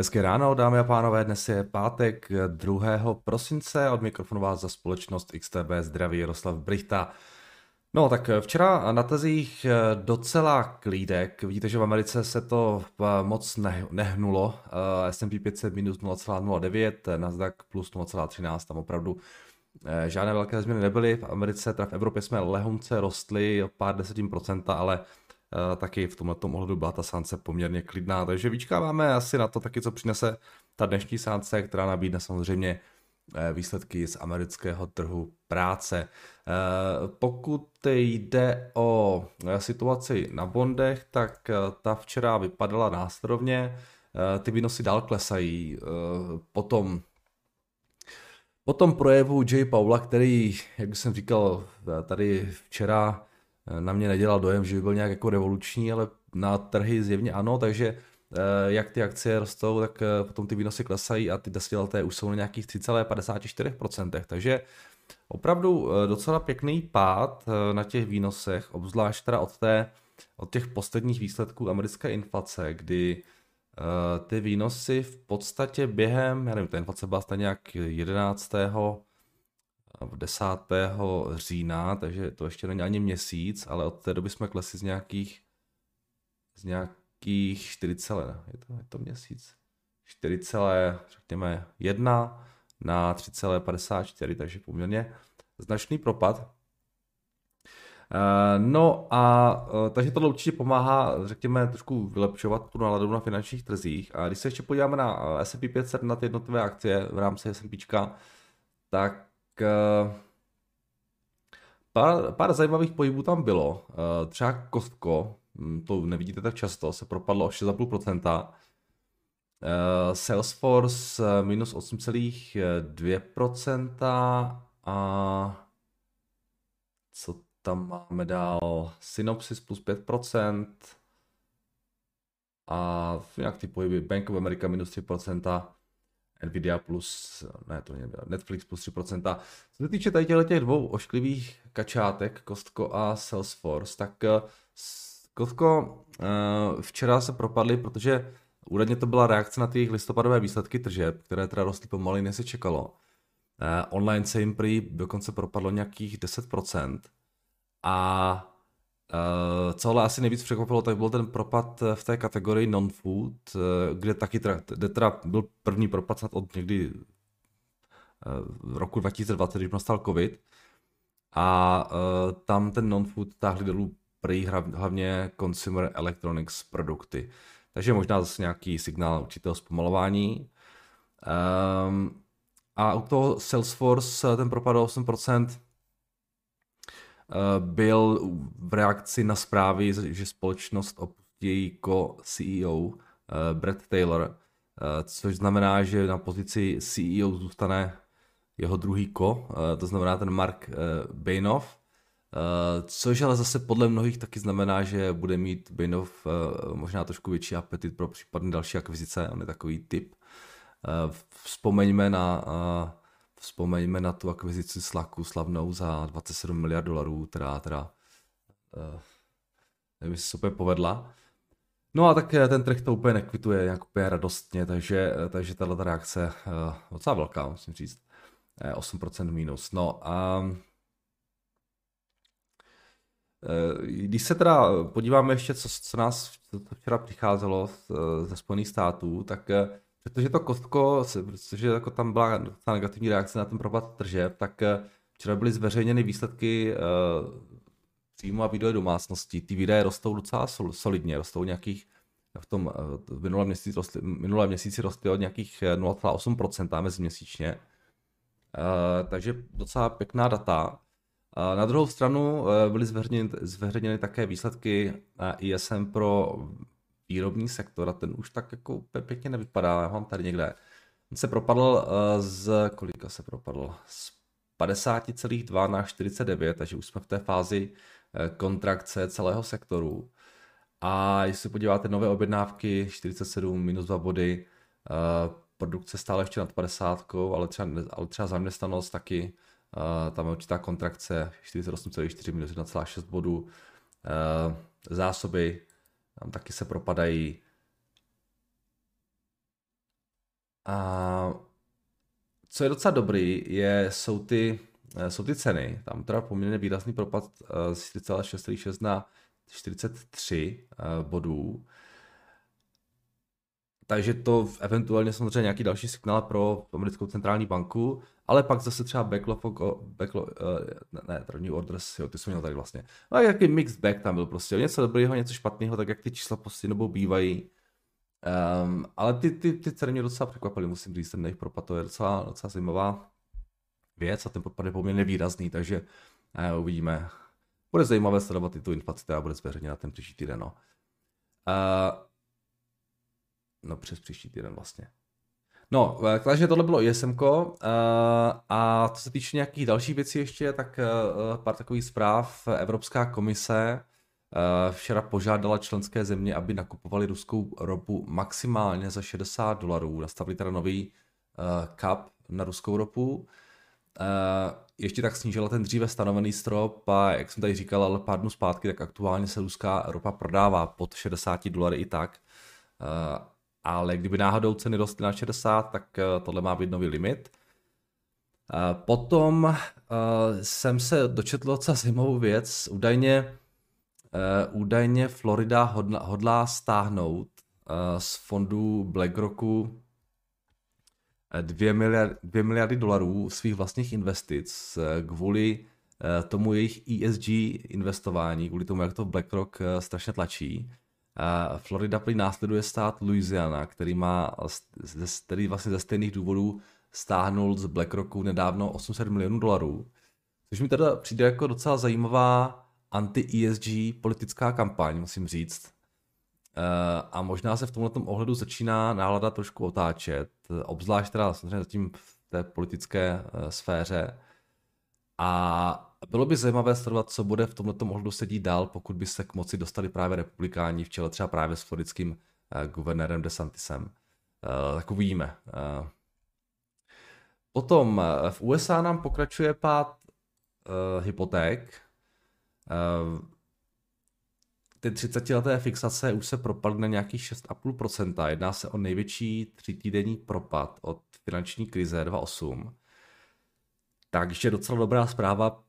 Hezké ráno, dámy a pánové, dnes je pátek 2. prosince, od mikrofonu vás za společnost XTB zdraví Jaroslav Brichta. No tak včera na tezích docela klídek, vidíte, že v Americe se to moc nehnulo, S&P 500 minus 0,09, Nasdaq plus 0,13, tam opravdu eh, žádné velké změny nebyly, v Americe, teda v Evropě jsme lehonce rostli o pár desetin procenta, ale Eh, taky v tomhle ohledu byla ta sánce poměrně klidná, takže vyčkáváme asi na to taky, co přinese ta dnešní sánce, která nabídne samozřejmě eh, výsledky z amerického trhu práce. Eh, pokud jde o situaci na bondech, tak ta včera vypadala následovně, ty výnosy dál klesají. Potom po tom projevu Jay Paula, který, jak jsem říkal tady včera, na mě nedělal dojem, že by byl nějak jako revoluční, ale na trhy zjevně ano, takže eh, jak ty akcie rostou, tak eh, potom ty výnosy klesají a ty desetileté už jsou na nějakých 3,54%, takže opravdu eh, docela pěkný pád na těch výnosech, obzvlášť teda od, té, od těch posledních výsledků americké inflace, kdy ty výnosy v podstatě během, já nevím, ta inflace byla stejně nějak 11 10. října, takže to ještě není ani měsíc, ale od té doby jsme klesli z nějakých z nějakých 4, je to, je to měsíc, 4, řekněme 1 na 3,54, takže poměrně značný propad. Eh, no a eh, takže to určitě pomáhá, řekněme, trošku vylepšovat tu náladu na finančních trzích. A když se ještě podíváme na eh, S&P 500, na ty jednotlivé akcie v rámci S&P, tak pár, pár zajímavých pohybů tam bylo. Eh, třeba Kostko, hm, to nevidíte tak často, se propadlo o 6,5%. Eh, Salesforce minus 8,2% a co tam máme dál? Synopsis plus 5% a jinak ty pohyby Bank of America minus 3%, Nvidia plus, ne to nebylo, Netflix plus 3%. Co se týče tady těch dvou ošklivých kačátek, Kostko a Salesforce, tak eh, Kostko uh, včera se propadly, protože údajně to byla reakce na ty listopadové výsledky tržeb, které teda rostly pomaly, než se čekalo. Uh, online se jim prý dokonce propadlo nějakých 10%. A co ale asi nejvíc překvapilo, tak byl ten propad v té kategorii non-food, uh, kde taky teda, kde teda byl první propad snad od někdy uh, roku 2020, když nastal covid. A tam ten non-food táhli dolů prý hlavně consumer electronics produkty. Takže možná zase nějaký signál určitého zpomalování. Um, a u toho Salesforce ten propad o 8%, Eh, byl v reakci na zprávy, že společnost opustí co-CEO eh, Brett Taylor, eh, což znamená, že na pozici CEO zůstane jeho druhý ko, to znamená ten Mark Bainov, což ale zase podle mnohých taky znamená, že bude mít Bainov možná trošku větší apetit pro případné další akvizice, on je takový typ. Vzpomeňme na Vzpomeňme na tu akvizici Slacku slavnou za 27 miliard dolarů, která teda uh, nevím, jestli se povedla. No a tak eh, ten trh to úplně nekvituje nějak úplně radostně, takže, eh, takže tato reakce uh, docela velká, musím říct. 8% minus. No a když se teda podíváme ještě, co, co nás včera přicházelo ze Spojených států, tak Protože to kostko, protože jako tam byla ta negativní reakce na ten propad tržeb, tak eh, včera byly zveřejněny výsledky uh, příjmu a výdaje domácností. Ty výdaje rostou docela solidně, rostou nějakých v tom eh, v minulém měsíci rostly, minulém měsíci rostly od nějakých 0,8% meziměsíčně. Takže docela pěkná data. Na druhou stranu byly zveřejněny, zveřejněny také výsledky ISM pro výrobní sektor a ten už tak jako pěkně nevypadá, já mám tady někde. On se propadl eh, z, kolika se propadl? Z 50,2 na 49, takže už jsme v té fázi eh, kontrakce celého sektoru. A se podíváte nové objednávky, 47 minus 2 body, eh, produkce stále ještě nad 50, ale třeba, ale třeba zaměstnanost taky, tam je určitá kontrakce 48,4 minus 1,6 bodů, zásoby tam taky se propadají. A co je docela dobrý, je, jsou, ty, eh, jsou ty ceny. Tam teda poměrně výrazný propad eh, z 4,6 na 43 bodů. Takže to eventuálně samozřejmě nějaký další signál pro americkou centrální banku, ale pak zase třeba backlog, backlog ne, ne, new orders, jo, ty jsou měl tady vlastně. No jaký mixed back tam byl prostě, něco dobrého, něco špatného, tak jak ty čísla prostě nebo bývají. Um, ale ty, ty, ty ceny mě docela překvapily, musím říct, ten jejich propad to je docela, docela zajímavá věc a ten propad je poměrně výrazný, takže uh, uvidíme. Bude zajímavé sledovat i tu inflaci, která bude zveřejněna ten příští týden. No. Uh, no přes příští týden vlastně. No, eh, takže tohle bylo ISM. Uh, a co se týče nějakých dalších věcí ještě, tak uh, pár takových zpráv. Evropská komise včera požádala členské země, aby nakupovali ruskou ropu maximálně za 60 dolarů. Nastavili teda nový cap na ruskou ropu. Ještě tak snížila ten dříve stanovený strop a jak jsem tady říkal, ale pár dnů zpátky, tak aktuálně se ruská ropa prodává pod 60 dolary i tak. Ale kdyby náhodou ceny rostly na 60, tak eh, tohle má být nový limit. Eh, potom uh, jsem se dočetl docela zajímavou věc. Údajně, údajně Florida hodla, hodlá stáhnout z fondu BlackRocku 2 miliardy, 2 miliardy dolarů svých vlastních investic kvůli tomu jejich ESG investování, kvůli tomu, jak to BlackRock strašně tlačí. Florida prý následuje stát Louisiana, který má, který vlastně ze stejných důvodů stáhnul z BlackRocku nedávno 800 milionů dolarů. Což mi teda přijde jako docela zajímavá anti-ESG politická kampaň, musím říct. E, a možná se v tomto ohledu začíná nálada trošku otáčet, obzvlášť teda samozřejmě zatím v té politické e, sféře. A bylo by zajímavé sledovat, co bude v tomto ohledu sedí dál, pokud by se k moci dostali právě republikáni v čele třeba právě s florickým uh, guvernérem DeSantisem. Uh, tak uvidíme. Uh, potom v USA nám pokračuje pád hypoték. Ty 30-leté fixace už se propadly na nějakých 6,5%. Jedná se o největší třítýdenní propad od finanční krize 2008. Takže docela dobrá zpráva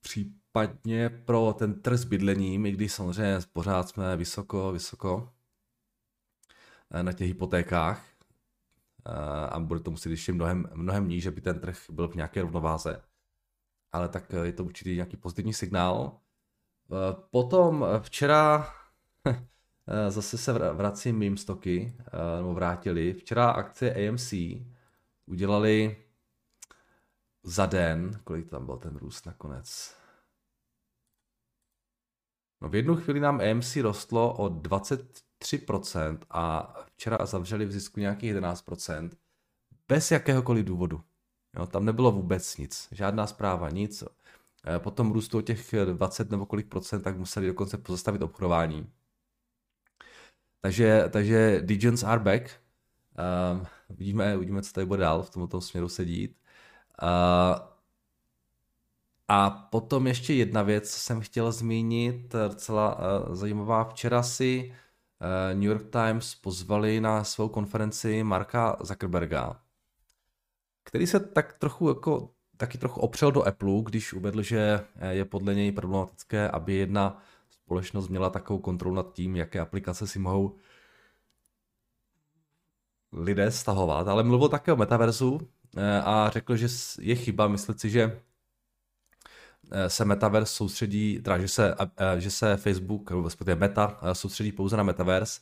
případně pro ten trh s bydlením, i když samozřejmě pořád jsme vysoko, vysoko eh, na těch hypotékách eh, a bude to muset ještě mnohem, mnohem níž, aby ten trh byl v nějaké rovnováze. Ale tak eh, je to určitě nějaký pozitivní signál. Potom včera zase se vracím mým stoky, nebo vrátili. Včera akcie AMC udělali za den, kolik tam byl ten růst nakonec? No v jednu chvíli nám AMC rostlo o 23% a včera zavřeli v zisku nějakých 11%, bez jakéhokoliv důvodu. Jo, tam nebylo vůbec nic, žádná zpráva, nic. Eh, potom růstu o těch 20 nebo kolik procent, tak museli dokonce pozastavit obchodování. Takže, takže Digens are back. Um, vidíme, uvidíme, co tady bude dál v tomto směru sedít. A potom ještě jedna věc jsem chtěl zmínit, docela uh, zajímavá. Včera si uh, New York Times pozvali na svou konferenci Marka Zuckerberga, který se tak trochu jako taky trochu opřel do Apple, když uvedl, že je podle něj problematické, aby jedna společnost měla takovou kontrolu nad tím, jaké aplikace si mohou lidé stahovat, ale mluvil také o metaverzu, Eh, a řekl, že je chyba myslet si, že eh, se Metaverse soustředí, teda že se, eh, že se Facebook, respektive Meta, soustředí pouze na Metaverse.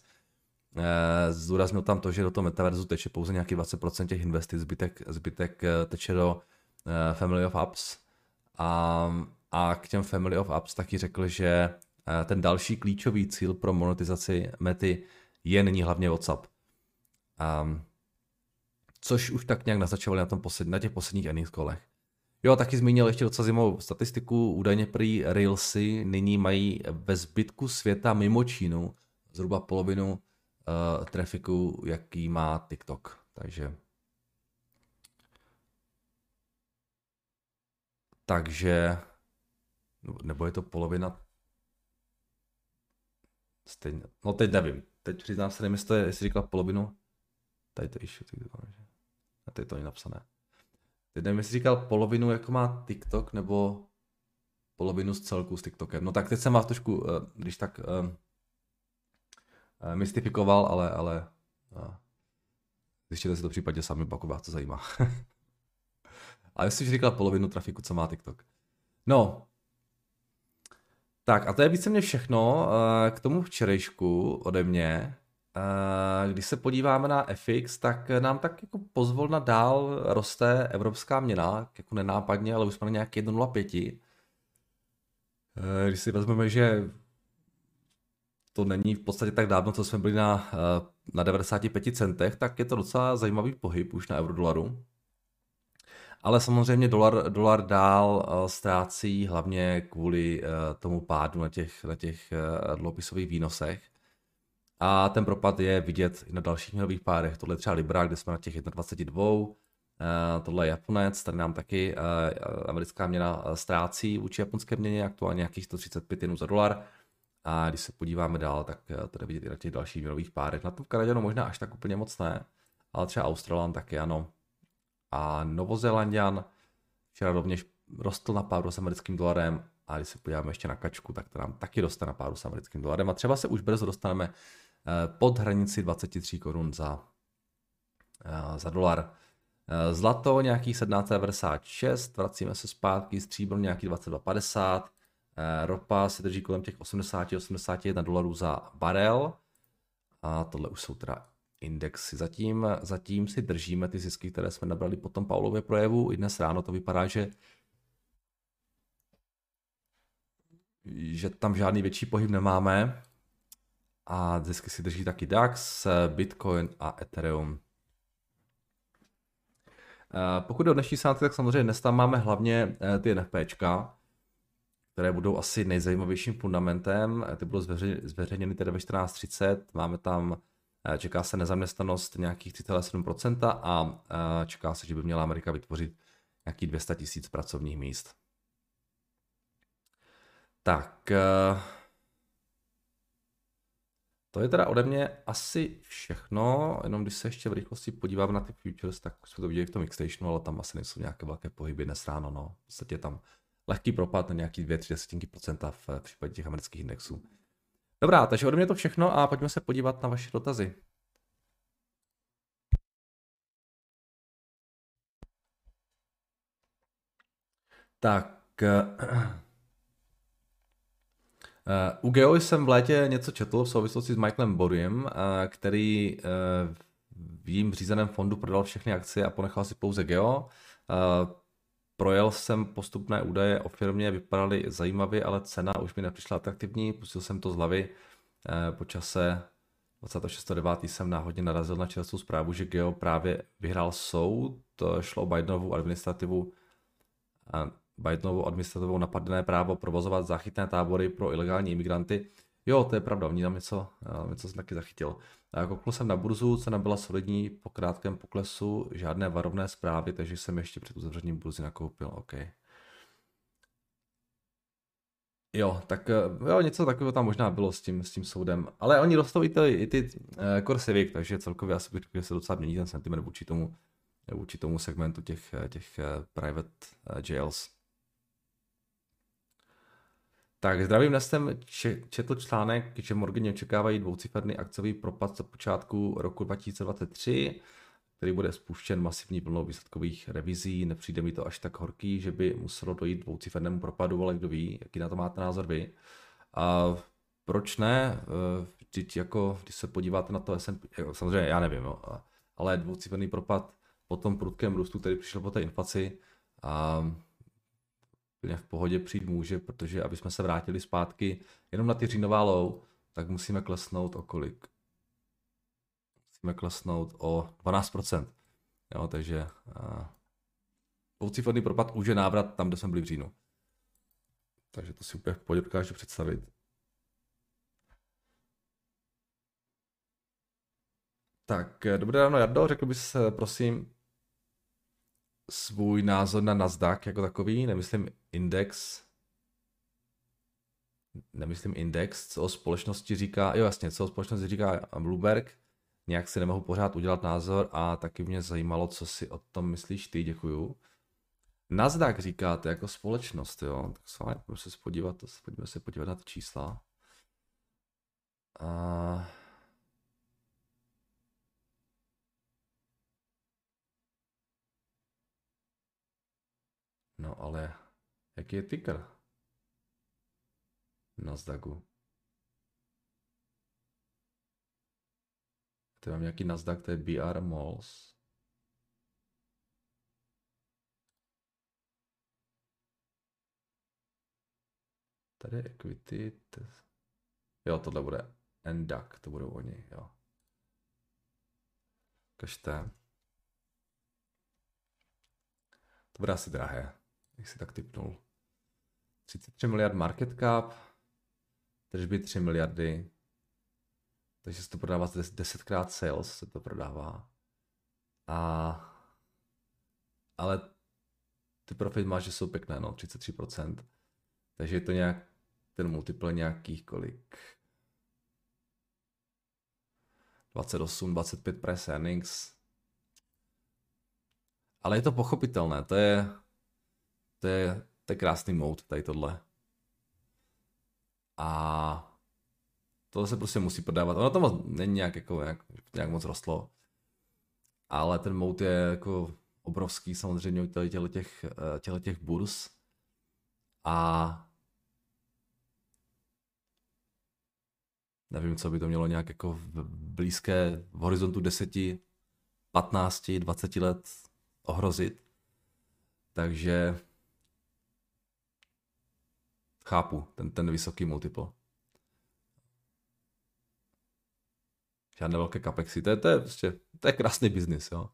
Zdůraznil tam to, že do toho Metaverzu teče pouze nějaký 20% těch investic, zbytek, zbytek teče do Family of Apps. A, a k těm Family of Apps taky řekl, že ten další klíčový cíl pro monetizaci Mety je nyní hlavně WhatsApp. Um, což už tak nějak naznačovali na, tom posled, na těch posledních earnings kolech. Jo, taky zmínil ještě docela zajímavou statistiku. Údajně prý Reelsy nyní mají ve zbytku světa mimo Čínu zhruba polovinu uh, trafiku, jaký má TikTok. Takže takže nebo je to polovina stejně, no teď nevím, teď přiznám se, nevím, jestli, jestli říkala polovinu, tady to ještě, to je napsané. Teď nevím, jestli říkal polovinu, jako má TikTok, nebo polovinu z celku s TikTokem. No tak teď jsem vás trošku, eh, když tak um, mystifikoval, ale, ale zjistíte si to v případě sami, pokud vás to zajímá. ale jestli že říkal polovinu trafiku, co má TikTok. No, tak a to je víceméně všechno k tomu včerejšku ode mě. Když se podíváme na FX, tak nám tak jako pozvolna dál roste evropská měna, jako nenápadně, ale už jsme na nějak 1,05. Když si vezmeme, že to není v podstatě tak dávno, co jsme byli na, na 95 centech, tak je to docela zajímavý pohyb už na eurodolaru. Ale samozřejmě dolar, dolar dál ztrácí hlavně kvůli tomu pádu na těch, na těch dluhopisových výnosech. A ten propad je vidět i na dalších měnových párech. Tohle je třeba Libra, kde jsme na těch 1,22. Uh, tohle je Japonec, tady nám taky uh, americká měna ztrácí vůči japonské měně, aktuálně nějakých 135 jenů za dolar. A když se podíváme dál, tak to jde vidět i na těch dalších měnových párech. Na tom Kanaděnu možná až tak úplně moc ne, ale třeba Australan taky ano. A Novozélandian včera rovněž rostl na páru s americkým dolarem a když se podíváme ještě na kačku, tak to nám taky roste na páru s americkým dolarem a třeba se už brzo dostaneme Eh, pod hranici 23 korun za, eh, za dolar. Eh, zlato nějakých 17,96, vracíme se zpátky, stříbro nějaký 22,50, ropa se drží kolem těch 80-81 dolarů za barel a tohle už jsou teda indexy. Zatím, zatím si držíme ty zisky, které jsme nabrali po tom Paulově projevu. I dnes ráno to vypadá, že že tam žádný větší pohyb nemáme a zisky si drží taky DAX, Bitcoin a Ethereum. Eh, pokud do dnešní sánky, tak samozřejmě dnes tam máme hlavně eh, ty NFPčka, které budou asi nejzajímavějším fundamentem. Eh, ty budou zveřejněny tedy ve 14.30. Máme tam, čeká se nezaměstnanost nějakých 3,7% a čeká se, že by měla Amerika vytvořit nějaký 200 tisíc pracovních míst. Tak, to je teda ode mě asi všechno, jenom když se ještě v rychlosti podívám na ty futures, tak jsme to viděli v tom Xstationu, ale tam asi nejsou nějaké velké pohyby dnes ráno, no. V podstatě tam lehký propad na nějaký 2-3 desetinky procenta v případě těch amerických indexů. Dobrá, takže ode mě to všechno a pojďme se podívat na vaše dotazy. Tak, Uh, u Geo jsem v létě něco četl v souvislosti s Michaelem Boriem, uh, který uh, v jím řízeném fondu prodal všechny akcie a ponechal si pouze Geo. Projel jsem postupné údaje o firmě, vypadaly zajímavě, ale cena už mi nepřišla atraktivní, pustil jsem to z hlavy. Po čase 26.9. jsem náhodně narazil na čerstvou zprávu, že Geo právě vyhrál soud, šlo o Bidenovu administrativu Bidenovu administrativou napadené právo provozovat záchytné tábory pro ilegální imigranty. Jo, to je pravda, oni tam něco, eh, něco jsem taky zachytil. Kouknul jsem na burzu, cena byla solidní po krátkém poklesu, žádné varovné zprávy, takže jsem ještě před uzavřením burzy nakoupil, OK. Jo, tak eh, jo, něco takového tam možná bylo s tím, s tím soudem. Ale oni rostou i ty, i ty uh, takže celkově asi bych že se docela mění ten sentiment vůči tomu, vůči tomu segmentu těch, těch private jails. Tak zdravím, dnes jsem četl článek, že Morgan očekávají dvouciferný akciový propad za počátku roku 2023, který bude spuštěn masivní plnou výsledkových revizí. Nepřijde mi to až tak horký, že by muselo dojít dvoucifernému propadu, ale kdo ví, jaký na to máte názor vy. A proč ne? Eh, vždyť jako, když se podíváte na to S&P, samozřejmě já nevím, jo, ale dvouciferný propad po tom prudkém růstu, který přišel po té inflaci, a úplně v pohodě přijít může, protože aby jsme se vrátili zpátky jenom na ty říjnová low, tak musíme klesnout o kolik? Musíme klesnout o 12%. Jo, takže uh, propad už je návrat tam, kde jsme byli v říjnu. Takže to si úplně v pohodě dokážu představit. Tak, dobré ráno, Jardo, řekl bys, prosím, svůj názor na Nasdaq jako takový, nemyslím index, nemyslím index, co o společnosti říká, jo jasně, co o společnosti říká Bloomberg, nějak si nemohu pořád udělat názor a taky mě zajímalo, co si o tom myslíš ty, děkuju. Nasdaq říkáte jako společnost, jo, tak se pojďme se podívat, pojďme se podívat na ty čísla. Uh... No ale jaký je ticker? Nasdaqu. Tady mám nějaký Nasdaq, to je BR Malls. Tady je equity. Jo, tohle bude NDAC, to budou oni, jo. Kažte. To bude asi drahé, jak si tak typnul. 33 miliard market cap, tržby 3 miliardy, takže se to prodává 10krát sales, se to prodává. A, ale ty profit máš, že jsou pěkné, no, 33%. Takže je to nějak, ten multiple nějakých kolik? 28, 25 price earnings. Ale je to pochopitelné, to je, to je, to je krásný mode, tady tohle. A to se prostě musí prodávat. Ono to není nějak, jako, nějak, nějak moc rostlo. Ale ten mode je jako obrovský samozřejmě u těch, těchto těch burs. A nevím, co by to mělo nějak jako v blízké v horizontu 10, 15, 20 let ohrozit. Takže chápu ten, ten vysoký multiple. Žádné velké kapexy. To je, to je, prostě, to je krásný biznis, jo.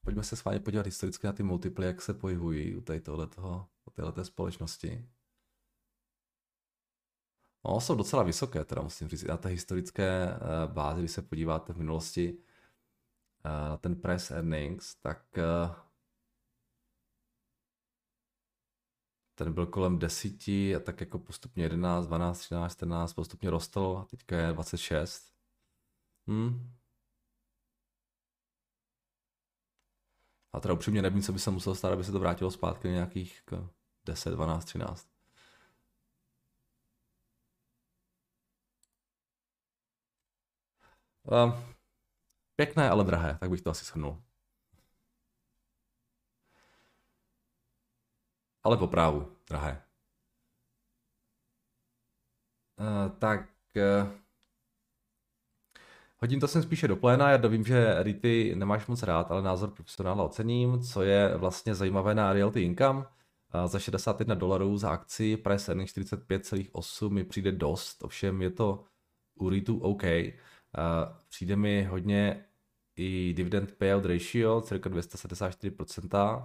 Pojďme se s vámi podívat historicky na ty multiply, jak se pohybují u tady tohletoho, u této společnosti. No, jsou docela vysoké, teda musím říct. Na té historické uh, bázi, když se podíváte v minulosti uh, na ten press earnings, tak ten byl kolem 10 a tak jako postupně 11, 12, 13, 14, postupně rostl a teďka je 26. Hmm. A teda upřímně nevím, co by se muselo stát, aby se to vrátilo zpátky na nějakých 10, 12, 13. Uh, pěkné, ale drahé, tak bych to asi shrnul. Ale po právu, drahé. Uh, tak uh, hodím to sem spíše do pléna, já vím, že Rity nemáš moc rád, ale názor profesionála ocením, co je vlastně zajímavé na Realty Income. Uh, za 61 dolarů za akci, price earning 45,8 mi přijde dost, ovšem je to u Ritu OK. Přijde mi hodně i dividend payout ratio, cirka 274%, uh,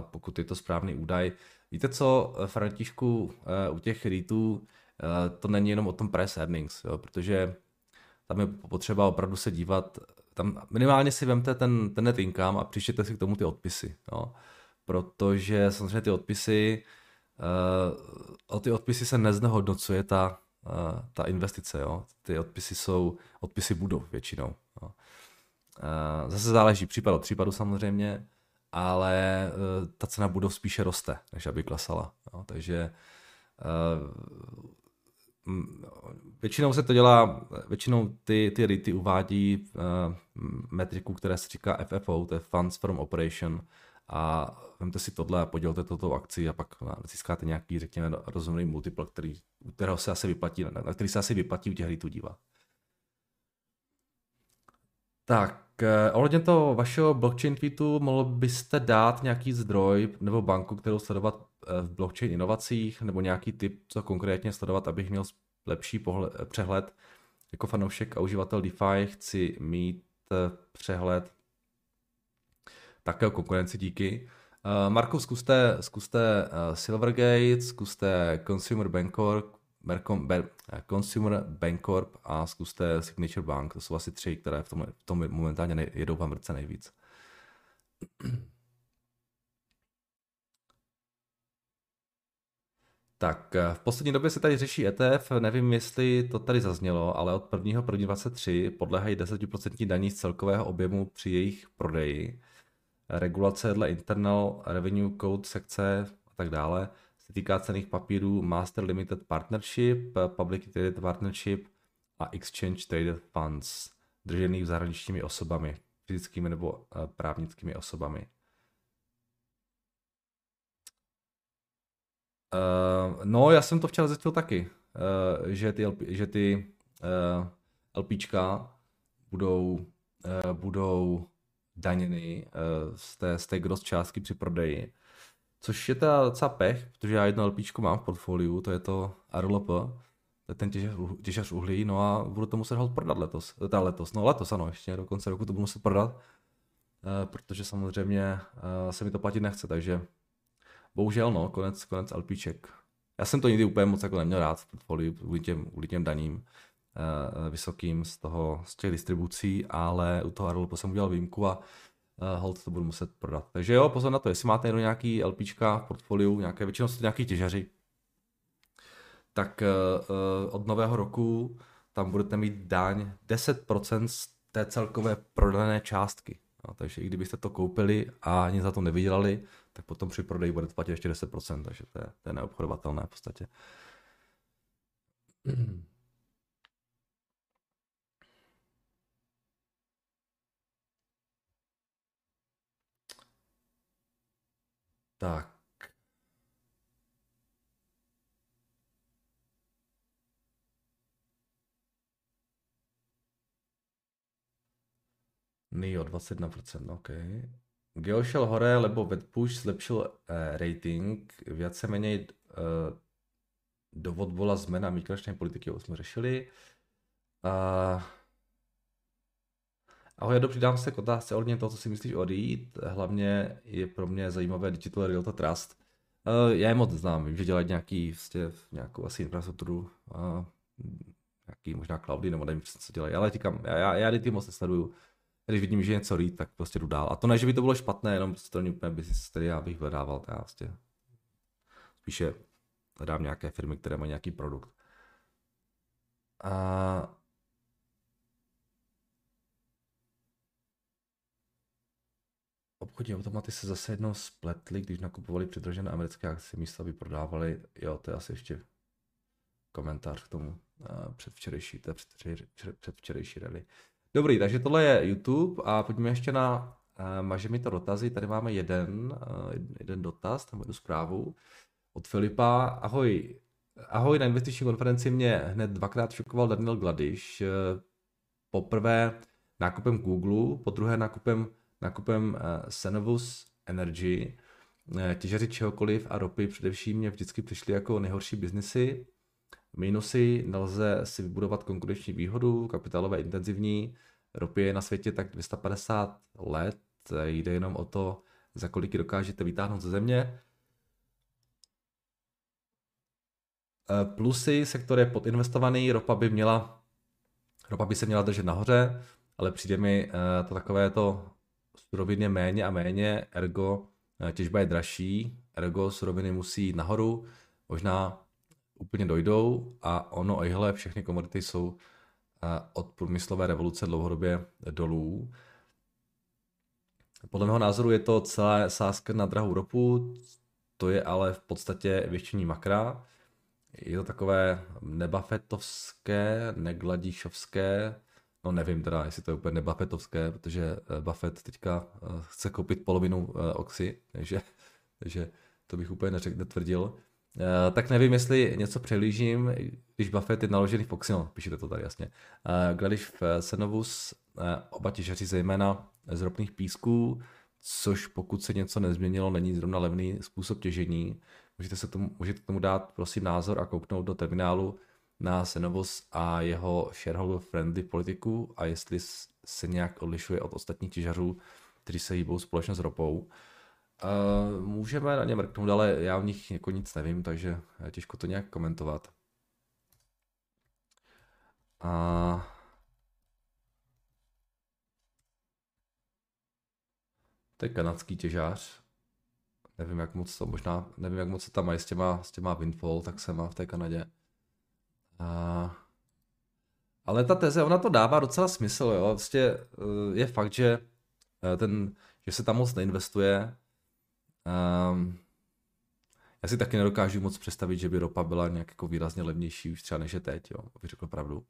pokud je to správný údaj. Víte co, Františku, uh, u těch REITů uh, to není jenom o tom price earnings, jo, protože tam je potřeba opravdu se dívat, tam minimálně si vemte ten, ten net income a přištěte si k tomu ty odpisy, jo, protože samozřejmě ty odpisy, o ty odpisy se neznehodnocuje ta, ta investice. Jo? Ty odpisy jsou odpisy budov většinou. Jo? Zase záleží případ od případu samozřejmě, ale e, ta cena budov spíše roste, než aby klesala. Jo? Takže e, většinou se to dělá, většinou ty, ty REITy uvádí e, metriku, která se říká FFO, to je Funds from Operation, a vemte si tohle a podělte toto akci a pak získáte nějaký, řekněme, rozumný multiple, který, kterého se asi vyplatí, na který se asi vyplatí u těch hry dívat. Tak, eh, ohledně toho vašeho blockchain tweetu, mohl byste dát nějaký zdroj nebo banku, kterou sledovat eh, v blockchain inovacích, nebo nějaký typ, co konkrétně sledovat, abych měl lepší pohled, přehled. Jako fanoušek a uživatel DeFi chci mít eh, přehled také o konkurenci díky. Marko, zkuste, zkuste Silvergate, zkuste Consumer Bancorp, eh, Consumer Bancorp a zkuste Signature Bank. To jsou asi tři, které v tom, v tom momentálně nej, jedou v Americe nejvíc. Tak v poslední době se tady řeší ETF, nevím, jestli to tady zaznělo, ale od 1. 1. 23 podléhají 10% daní z celkového objemu při jejich prodeji. Regulace dle Internal Revenue Code sekce a tak dále se týká cených papírů Master Limited Partnership, Public Traded Partnership a Exchange Traded Funds, držených zahraničními osobami, fyzickými nebo eh, právnickými osobami. Uh, no, já jsem to včera zjistil taky, uh, že ty, LP, že ty LPčka budou, budou daněny z, té, z té gross částky při prodeji. Což je teda docela pech, protože já jedno LPčko mám v portfoliu, to je to RLP, to je ten těžař, těžař uhlí, no a budu to muset hold prodat letos, teda letos, no letos ano, ještě do konce roku to budu muset prodat, uh, protože samozřejmě uh, se mi to platit nechce, takže bohužel no, konec, konec LPček. Já jsem to nikdy úplně moc jako neměl rád v portfoliu kvůli těm, kvůli těm daním vysokým z toho, z těch distribucí, ale u toho RLP jsem udělal výjimku a hold to budu muset prodat. Takže jo, pozor na to, jestli máte jenom nějaký LPčka v portfoliu, nějaké, většinou jsou to nějaký těžaři, tak uh, od nového roku tam budete mít daň 10% z té celkové prodané částky. No, takže i kdybyste to koupili a ani za to nevydělali, tak potom při prodeji budete platit ještě 10%, takže to je, to je neobchodovatelné v podstatě. Tak. NIO 21%, OK. Geo šel hore, lebo Vedpush zlepšil uh, rating, menej uh, dovod bola zmena migračnej politiky, to jsme řešili. Uh, ahoj, já přidám se k otázce ohledně toho, co si myslíš o REIT. Hlavně je pro mě zajímavé Digital Realty Trust. Uh, já je moc znám, vím, že dělají nějaký, vlastně, nějakou asi infrastrukturu, uh, nějaký možná cloudy, nebo nevím, co dělají, ale říkám, já, já, já ty moc nesleduju když vidím, že je něco rýt, tak prostě jdu dál. A to ne, že by to bylo špatné, jenom prostě to není úplně business, který já bych hledával, já prostě spíše hledám nějaké firmy, které mají nějaký produkt. A Obchodní automaty se zase jednou spletly, když nakupovali předražené americké akcie místo, aby prodávali. Jo, to je asi ještě komentář k tomu předvčerejší, to je předvčerejší rally. Dobrý, takže tohle je YouTube a pojďme ještě na uh, maže mi to dotazy. Tady máme jeden, uh, jeden dotaz, tam jednu zprávu od Filipa. Ahoj, ahoj, na investiční konferenci mě hned dvakrát šokoval Daniel Gladiš. Poprvé nákupem Google, po druhé nákupem, nákupem uh, Cenovus Energy. Těžaři čehokoliv a ropy především mě vždycky přišly jako nejhorší biznesy. Minusy, nelze si vybudovat konkurenční výhodu, kapitálové intenzivní, ropy je na světě tak 250 let, jde jenom o to, za kolik dokážete vytáhnout ze země. Eh, plusy, sektor je podinvestovaný, ropa by měla, ropa by se měla držet nahoře, ale přijde mi eh, to takové to suroviny méně a méně, ergo eh, těžba je dražší, ergo suroviny musí jít nahoru, možná úplně dojdou a ono, ejhle, všechny komodity jsou od průmyslové revoluce dlouhodobě dolů. Podle mého názoru je to celé sázka na drahou ropu, to je ale v podstatě většiní makra. Je to takové nebafetovské, negladíšovské, no nevím teda, jestli to je úplně nebafetovské, protože eh, Buffett teďka eh, chce koupit polovinu eh, Oxy, takže, takže to bych úplně neřekl, netvrdil. Tak nevím, jestli něco přelížím, když Buffett je naložený v Oxino, píšete to tady jasně. Když v Senovus oba těžaři zejména z ropných písků, což pokud se něco nezměnilo, není zrovna levný způsob těžení. Můžete, se tomu, můžete tomu dát prosím názor a kouknout do terminálu na Senovus a jeho shareholder friendly politiku a jestli se nějak odlišuje od ostatních těžařů, kteří se hýbou společně s ropou. Můžeme na ně mrknout, ale já o nich jako nic nevím, takže těžko to nějak komentovat. A... To je kanadský těžář. nevím jak moc to, možná, nevím jak moc se tam mají s těma, s těma Windfall, tak se má v té Kanadě. A... Ale ta teze, ona to dává docela smysl, jo. Vlastně je fakt, že eh, ten, že se tam moc neinvestuje. Um, já si taky nedokážu moc představit, že by ropa byla nějak jako výrazně levnější už třeba než je teď, jo, abych řekl pravdu.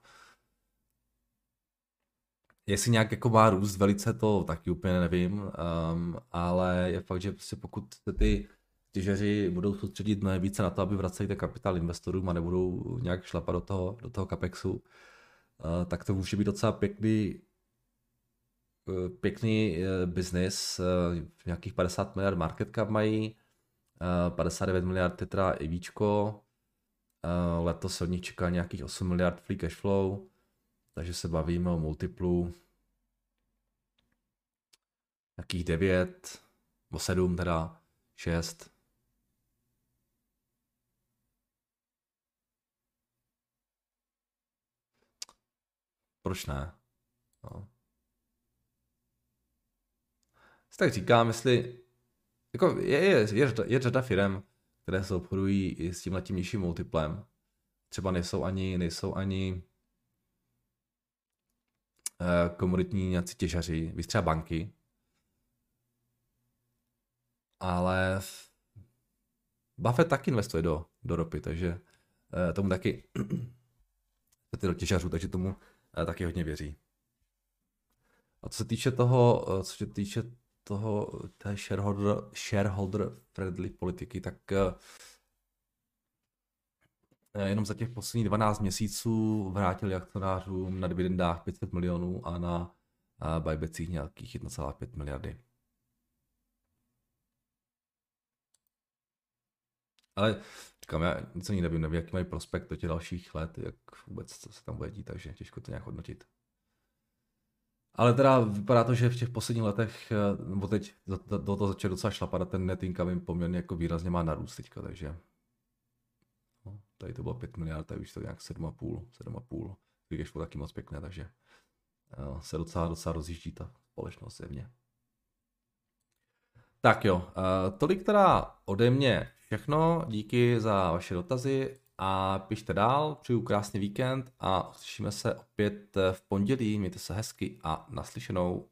Jestli nějak jako má růst velice, to taky úplně nevím, um, ale je fakt, že prostě pokud ty těžeři budou soustředit mnohem více na to, aby vraceli ten kapitál investorům a nebudou nějak šlapat do toho, do toho capexu, uh, tak to může být docela pěkný, uh, pěkný business. Uh, nějakých 50 miliard market cap mají, 59 miliard je teda i víčko, letos se od nich čeká nějakých 8 miliard free cash flow, takže se bavíme o multiplu nějakých 9, o 7 teda, 6. Proč ne? No. Tak říkám, jestli jako je, je, je, je řada firm, které se obchodují i s tím tím nižším multiplem. Třeba nejsou ani, nejsou ani uh, komoditní nějací těžaři, víš třeba banky. Ale Buffett taky investuje do, do ropy, takže uh, tomu taky do těžařů, takže tomu taky hodně věří. A co se týče toho, co se týče toho, té shareholder, shareholder friendly politiky, tak eh, jenom za těch posledních 12 měsíců vrátili akcionářům na dividendách 500 milionů a na buybacích nějakých 1,5 miliardy. Ale říkám, já nic ani nevím, nevím, jaký mají prospekt do těch dalších let, jak vůbec co se tam bude dít, takže těžko to nějak hodnotit. Ale teda vypadá to, že v těch posledních letech, eh, nebo teď do, toho začal docela šlapat ten net income poměrně jako výrazně má narůst teďka, takže no, tady to bylo 5 miliard, tady už to nějak 7,5, 7,5, když to taky moc pěkné, takže uh, se docela, docela rozjíždí ta společnost zjevně. Tak jo, uh, tolik teda ode mě všechno, díky za vaše dotazy a pište dál, přeju krásný víkend a uslyšíme se opět v pondělí, mějte se hezky a naslyšenou.